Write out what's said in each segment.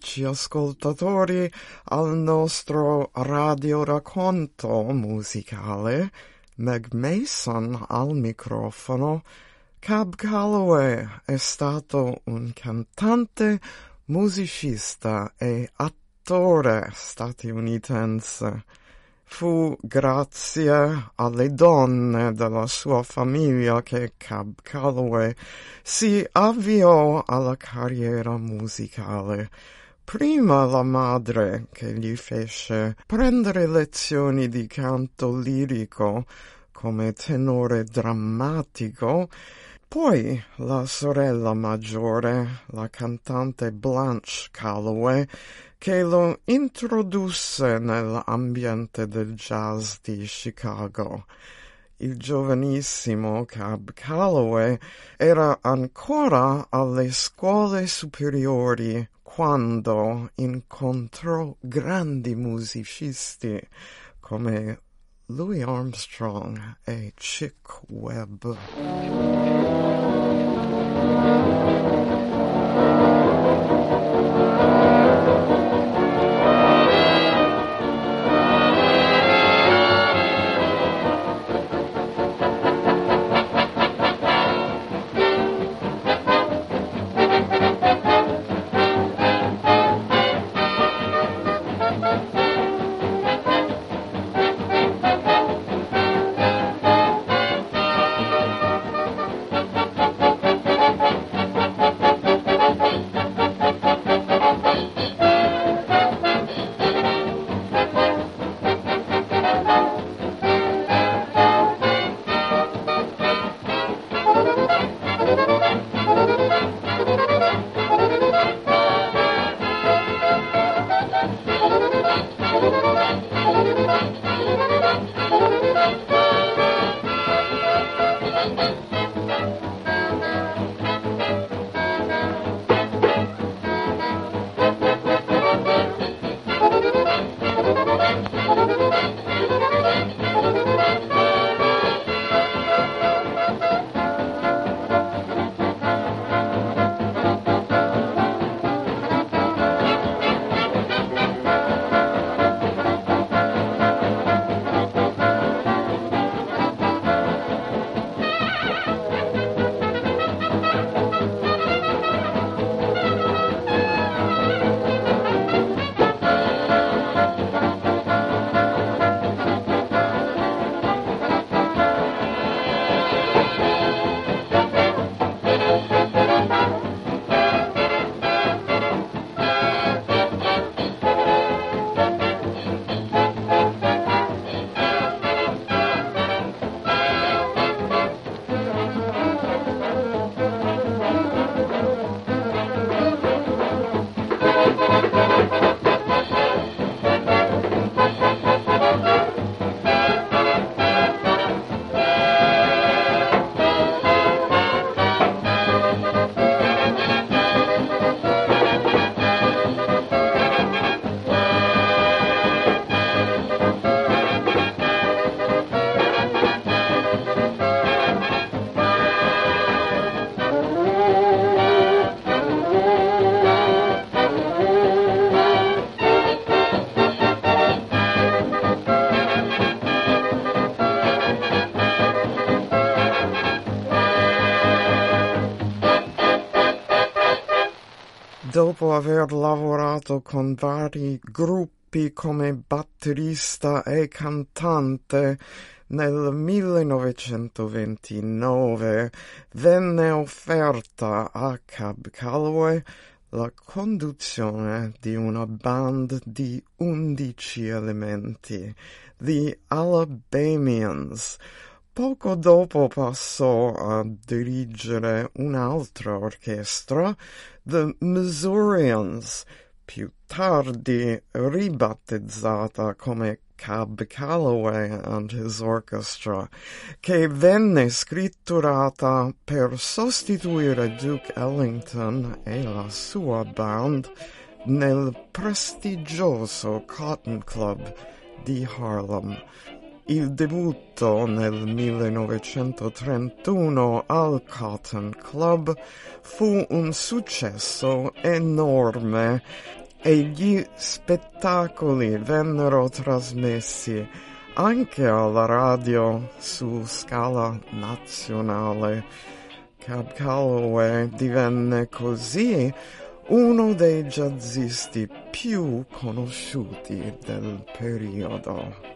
amici ascoltatori al nostro radio racconto musicale. Meg Mason al microfono. Cab Calloway è stato un cantante, musicista e attore statunitense. Fu grazie alle donne della sua famiglia che Cab Calloway si avviò alla carriera musicale. Prima la madre che gli fece prendere lezioni di canto lirico come tenore drammatico, poi la sorella maggiore, la cantante Blanche Calloway, che lo introdusse nell'ambiente del jazz di Chicago. Il giovanissimo Cab Calloway era ancora alle scuole superiori quando incontrò grandi musicisti come Louis Armstrong e Chick Webb. Dopo aver lavorato con vari gruppi come batterista e cantante, nel 1929 venne offerta a Cab Calloway la conduzione di una band di undici elementi, The Alabamians, Poco dopo passò a dirigere un'altra orchestra, The Missourians, più tardi ribattezzata come Cab Calloway and His Orchestra, che venne scritturata per sostituire Duke Ellington e la sua band nel prestigioso Cotton Club di Harlem Il debutto nel 1931 al Cotton Club fu un successo enorme e gli spettacoli vennero trasmessi anche alla radio su scala nazionale. Cab Calloway divenne così uno dei jazzisti più conosciuti del periodo.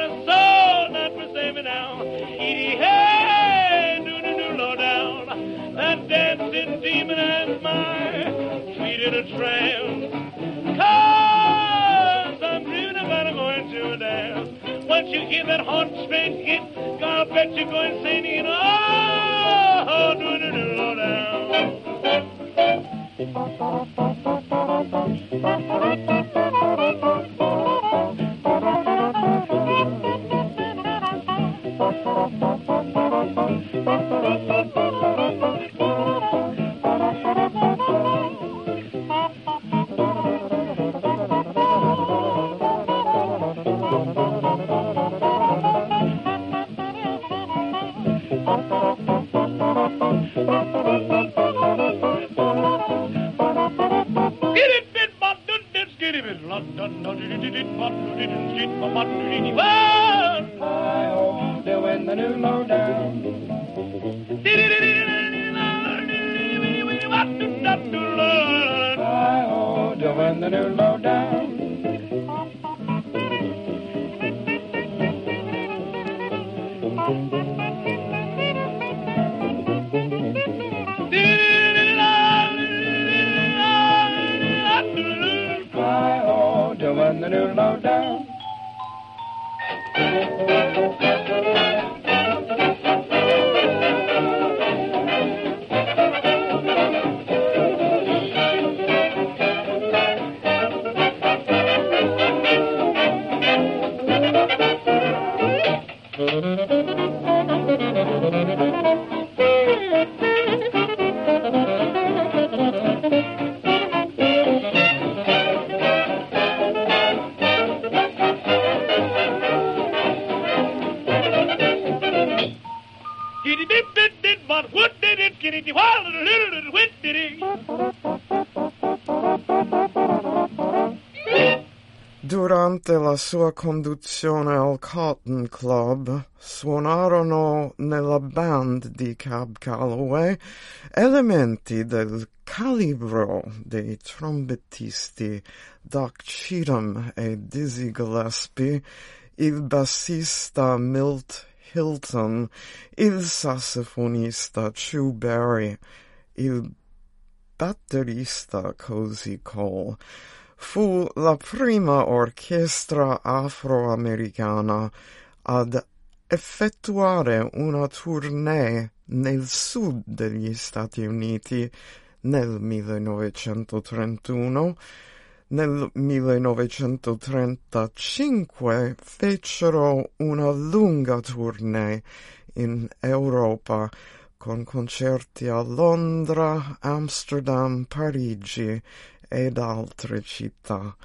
Got a soul not for saving now. Edie, hey, doing it low down. That dancing demon has my feet in a trance. Cause I'm dreaming about a going to a dance. Once you hear that horn straight hit, God, I bet you're going singing. Oh, doing it low down. Oh, the new lowdown. Hi-ho, doing the new lowdown. The new lowdown. Thank you. durante la sua conduzione al Cotton Club suonarono nella band di Cab Calloway elementi del calibro dei trombettisti Doc Cheatham e Dizzy Gillespie, il bassista Milt Hilton, il sassofonista Chu Berry, il batterista Cozy Cole. Fu la prima orchestra afroamericana ad effettuare una tournée nel sud degli Stati Uniti nel 1931. Nel 1935 fecero una lunga tournée in Europa con concerti a Londra, Amsterdam, Parigi ed altre città.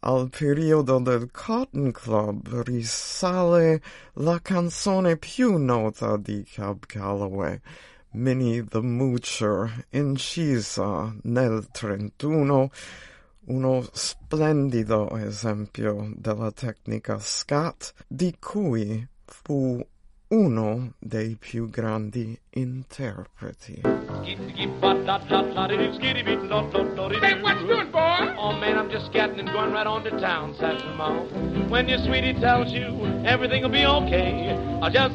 Al periodo del Cotton Club risale la canzone più nota di Cab Calloway, Minnie the Moocher, incisa nel 31, uno splendido esempio della tecnica scat di cui fu uno dei più grandi interpreti. Say what you doing, boy? Oh man, I'm just scatting and going right on to town, Sassamore. When your sweetie tells you everything will be okay, I'll just.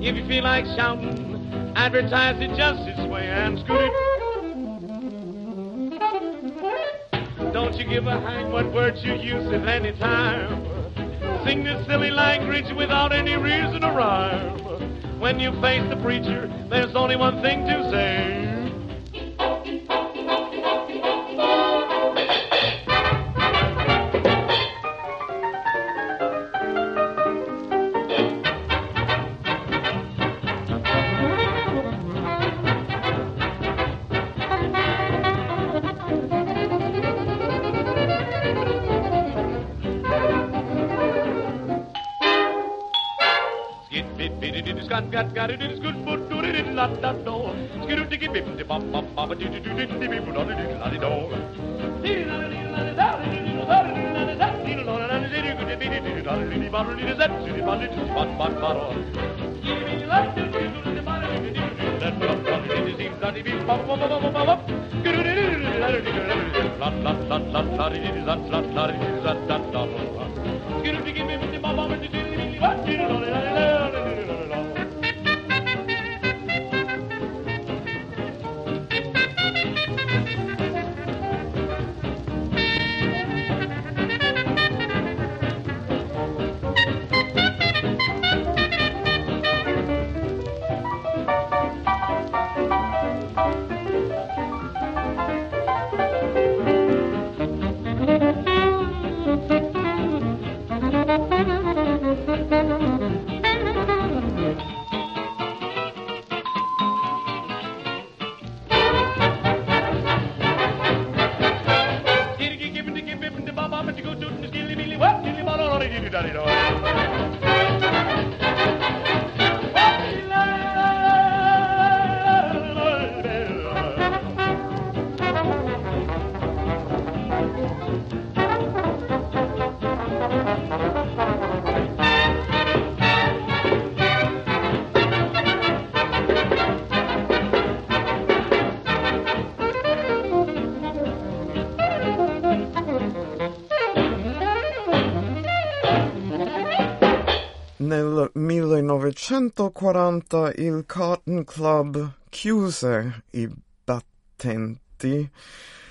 If you feel like shouting, advertise it just this way and scoot. Don't you give a hang what words you use at any time. Sing this silly language without any reason or rhyme. When you face the preacher, there's only one thing to say. dat got it, it's good for do it in la da do. Skidoo diggy bim de bop bop bop doo doo doo doo doo doo doo doo la di do. Skidoo diggy bim de bop bop doo doo doo doo Cariró. 1940 il Cotton Club chiuse i battenti.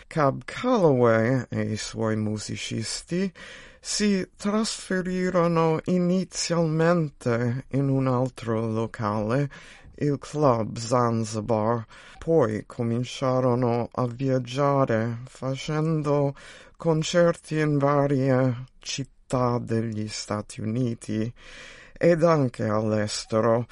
Cab Calloway e i suoi musicisti si trasferirono inizialmente in un altro locale, il Club Zanzibar, poi cominciarono a viaggiare facendo concerti in varie città degli Stati Uniti ed anche all'estero.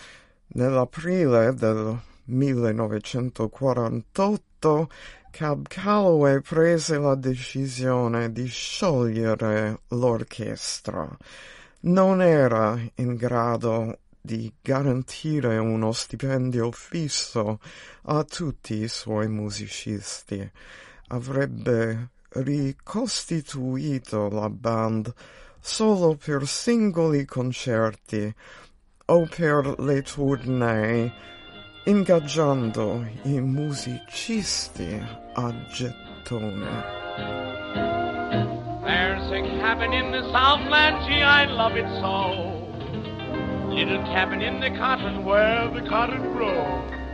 Nell'aprile del 1948 Cab Calloway prese la decisione di sciogliere l'orchestra. Non era in grado di garantire uno stipendio fisso a tutti i suoi musicisti. Avrebbe ricostituito la band solo per singoli concerti o per le tournée, ingaggiando i musicisti a gettone. There's a cabin in the Southland, gee, I love it so. Little cabin in the cotton where the cotton grows.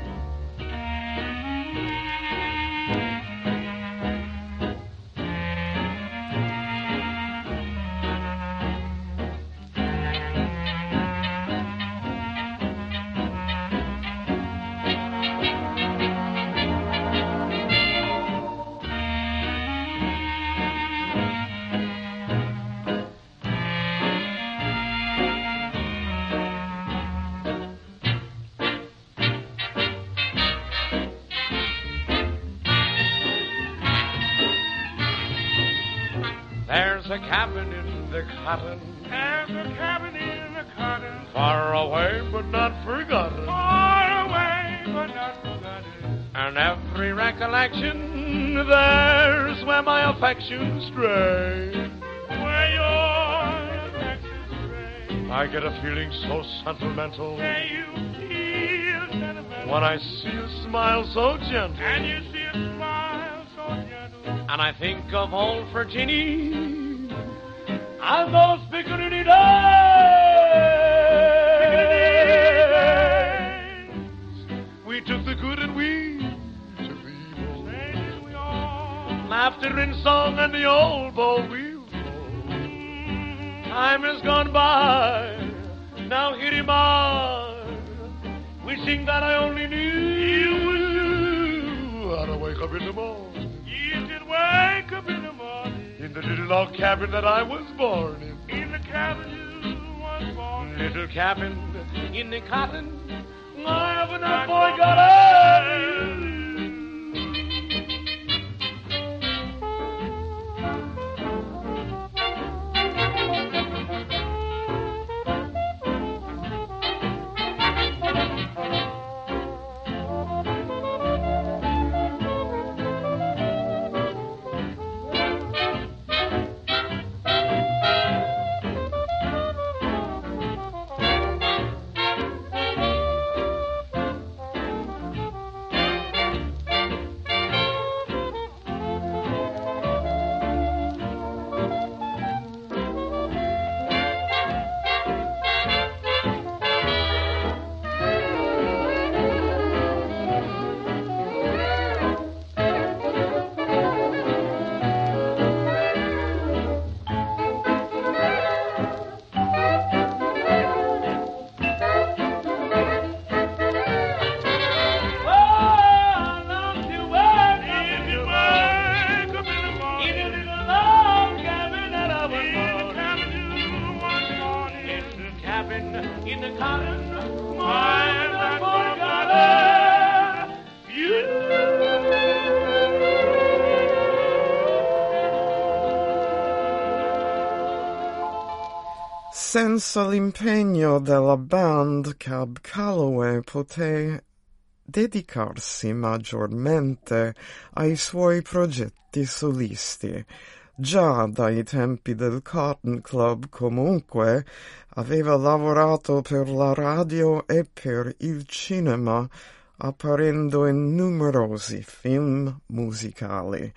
A cabin in the cotton. There's a cabin in the cotton. Far away but not forgotten. Far away but not forgotten. And every recollection, there's where my affections stray. Where your affections stray. I get a feeling so sentimental. Say you feel sentimental. When I see you smile so gentle. And you see a smile so gentle. And I think of old Virginie. We took the good and we took evil. Laughter and song and the old bow wheel. Time has gone by. Now here am I. Wishing that I only knew. How to wake up in the morning. The little log cabin that I was born in. In the cabin you was born in. Little cabin in the cotton. I have not forgotten. Senza l'impegno della band Cab Calloway poté dedicarsi maggiormente ai suoi progetti solisti. Già dai tempi del Cotton Club comunque aveva lavorato per la radio e per il cinema, apparendo in numerosi film musicali.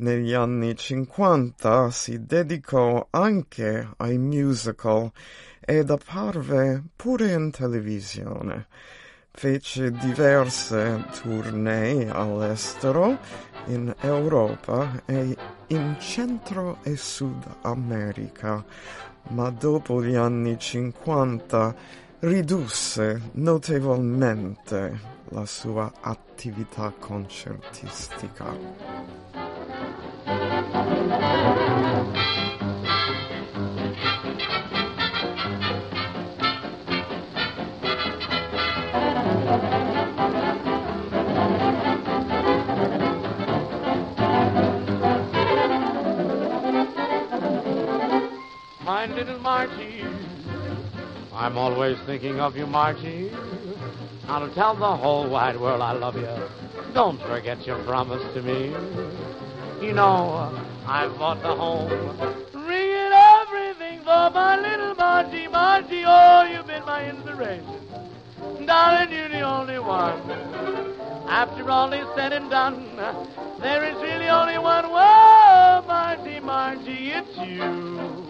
Negli anni cinquanta si dedicò anche ai musical ed apparve pure in televisione. Fece diverse tournée all'estero, in Europa e in Centro e Sud America, ma dopo gli anni cinquanta ridusse notevolmente la sua attività concertistica. My little Margie, I'm always thinking of you, Margie. I'll tell the whole wide world I love you. Don't forget your promise to me. You know, uh, I've bought the home. Ringing everything for my little Margie, Margie. Oh, you've been my inspiration. Darling, you're the only one. After all is said and done, there is really only one word, Margie, Margie, it's you.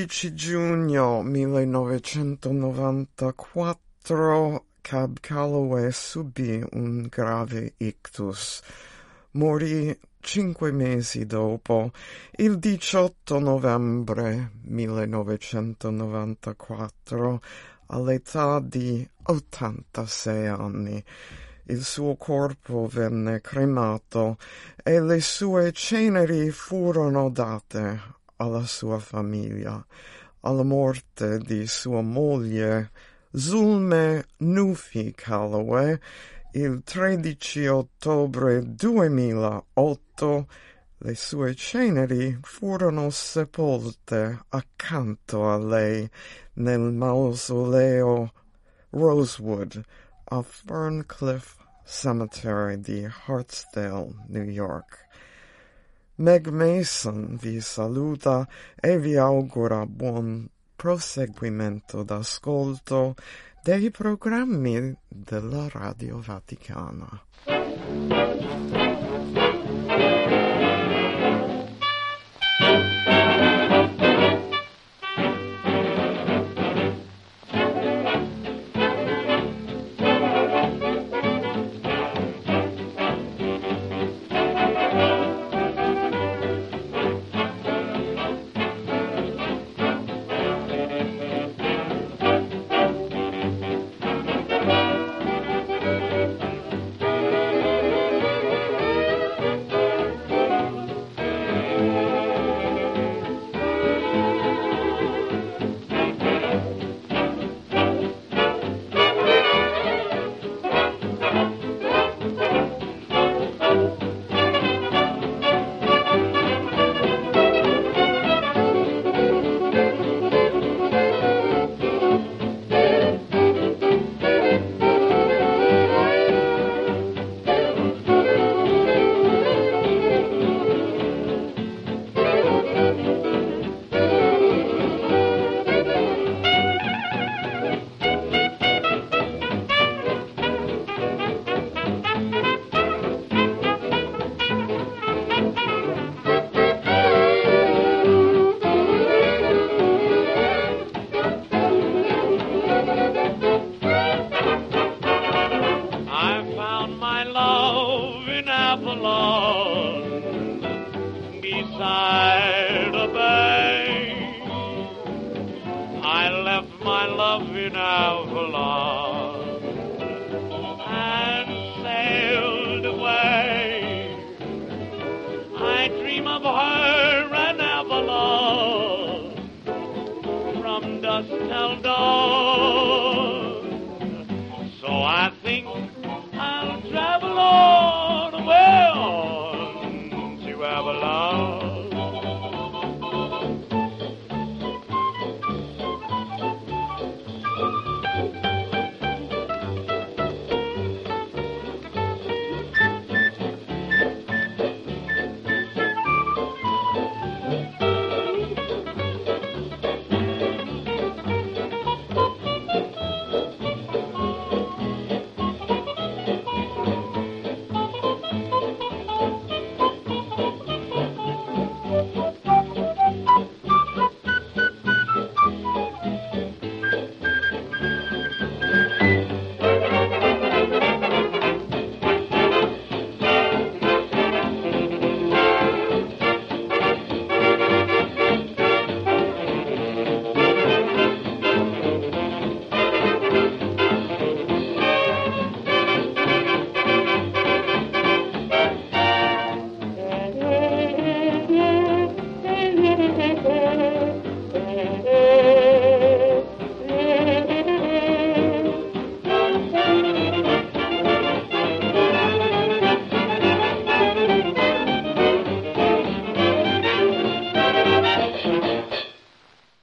12 giugno 1994 Cab Calloway subì un grave ictus. Morì cinque mesi dopo, il 18 novembre 1994, all'età di 86 anni. Il suo corpo venne cremato e le sue ceneri furono date alla sua famiglia. Alla morte di sua moglie Zulme Nufi Calloway il 13 ottobre 2008 le sue ceneri furono sepolte accanto a lei nel mausoleo Rosewood a Ferncliff Cemetery di Hartsdale, New York. Meg Mason vi saluta e vi augura buon proseguimento d'ascolto dei programmi della Radio Vaticana. Tell go.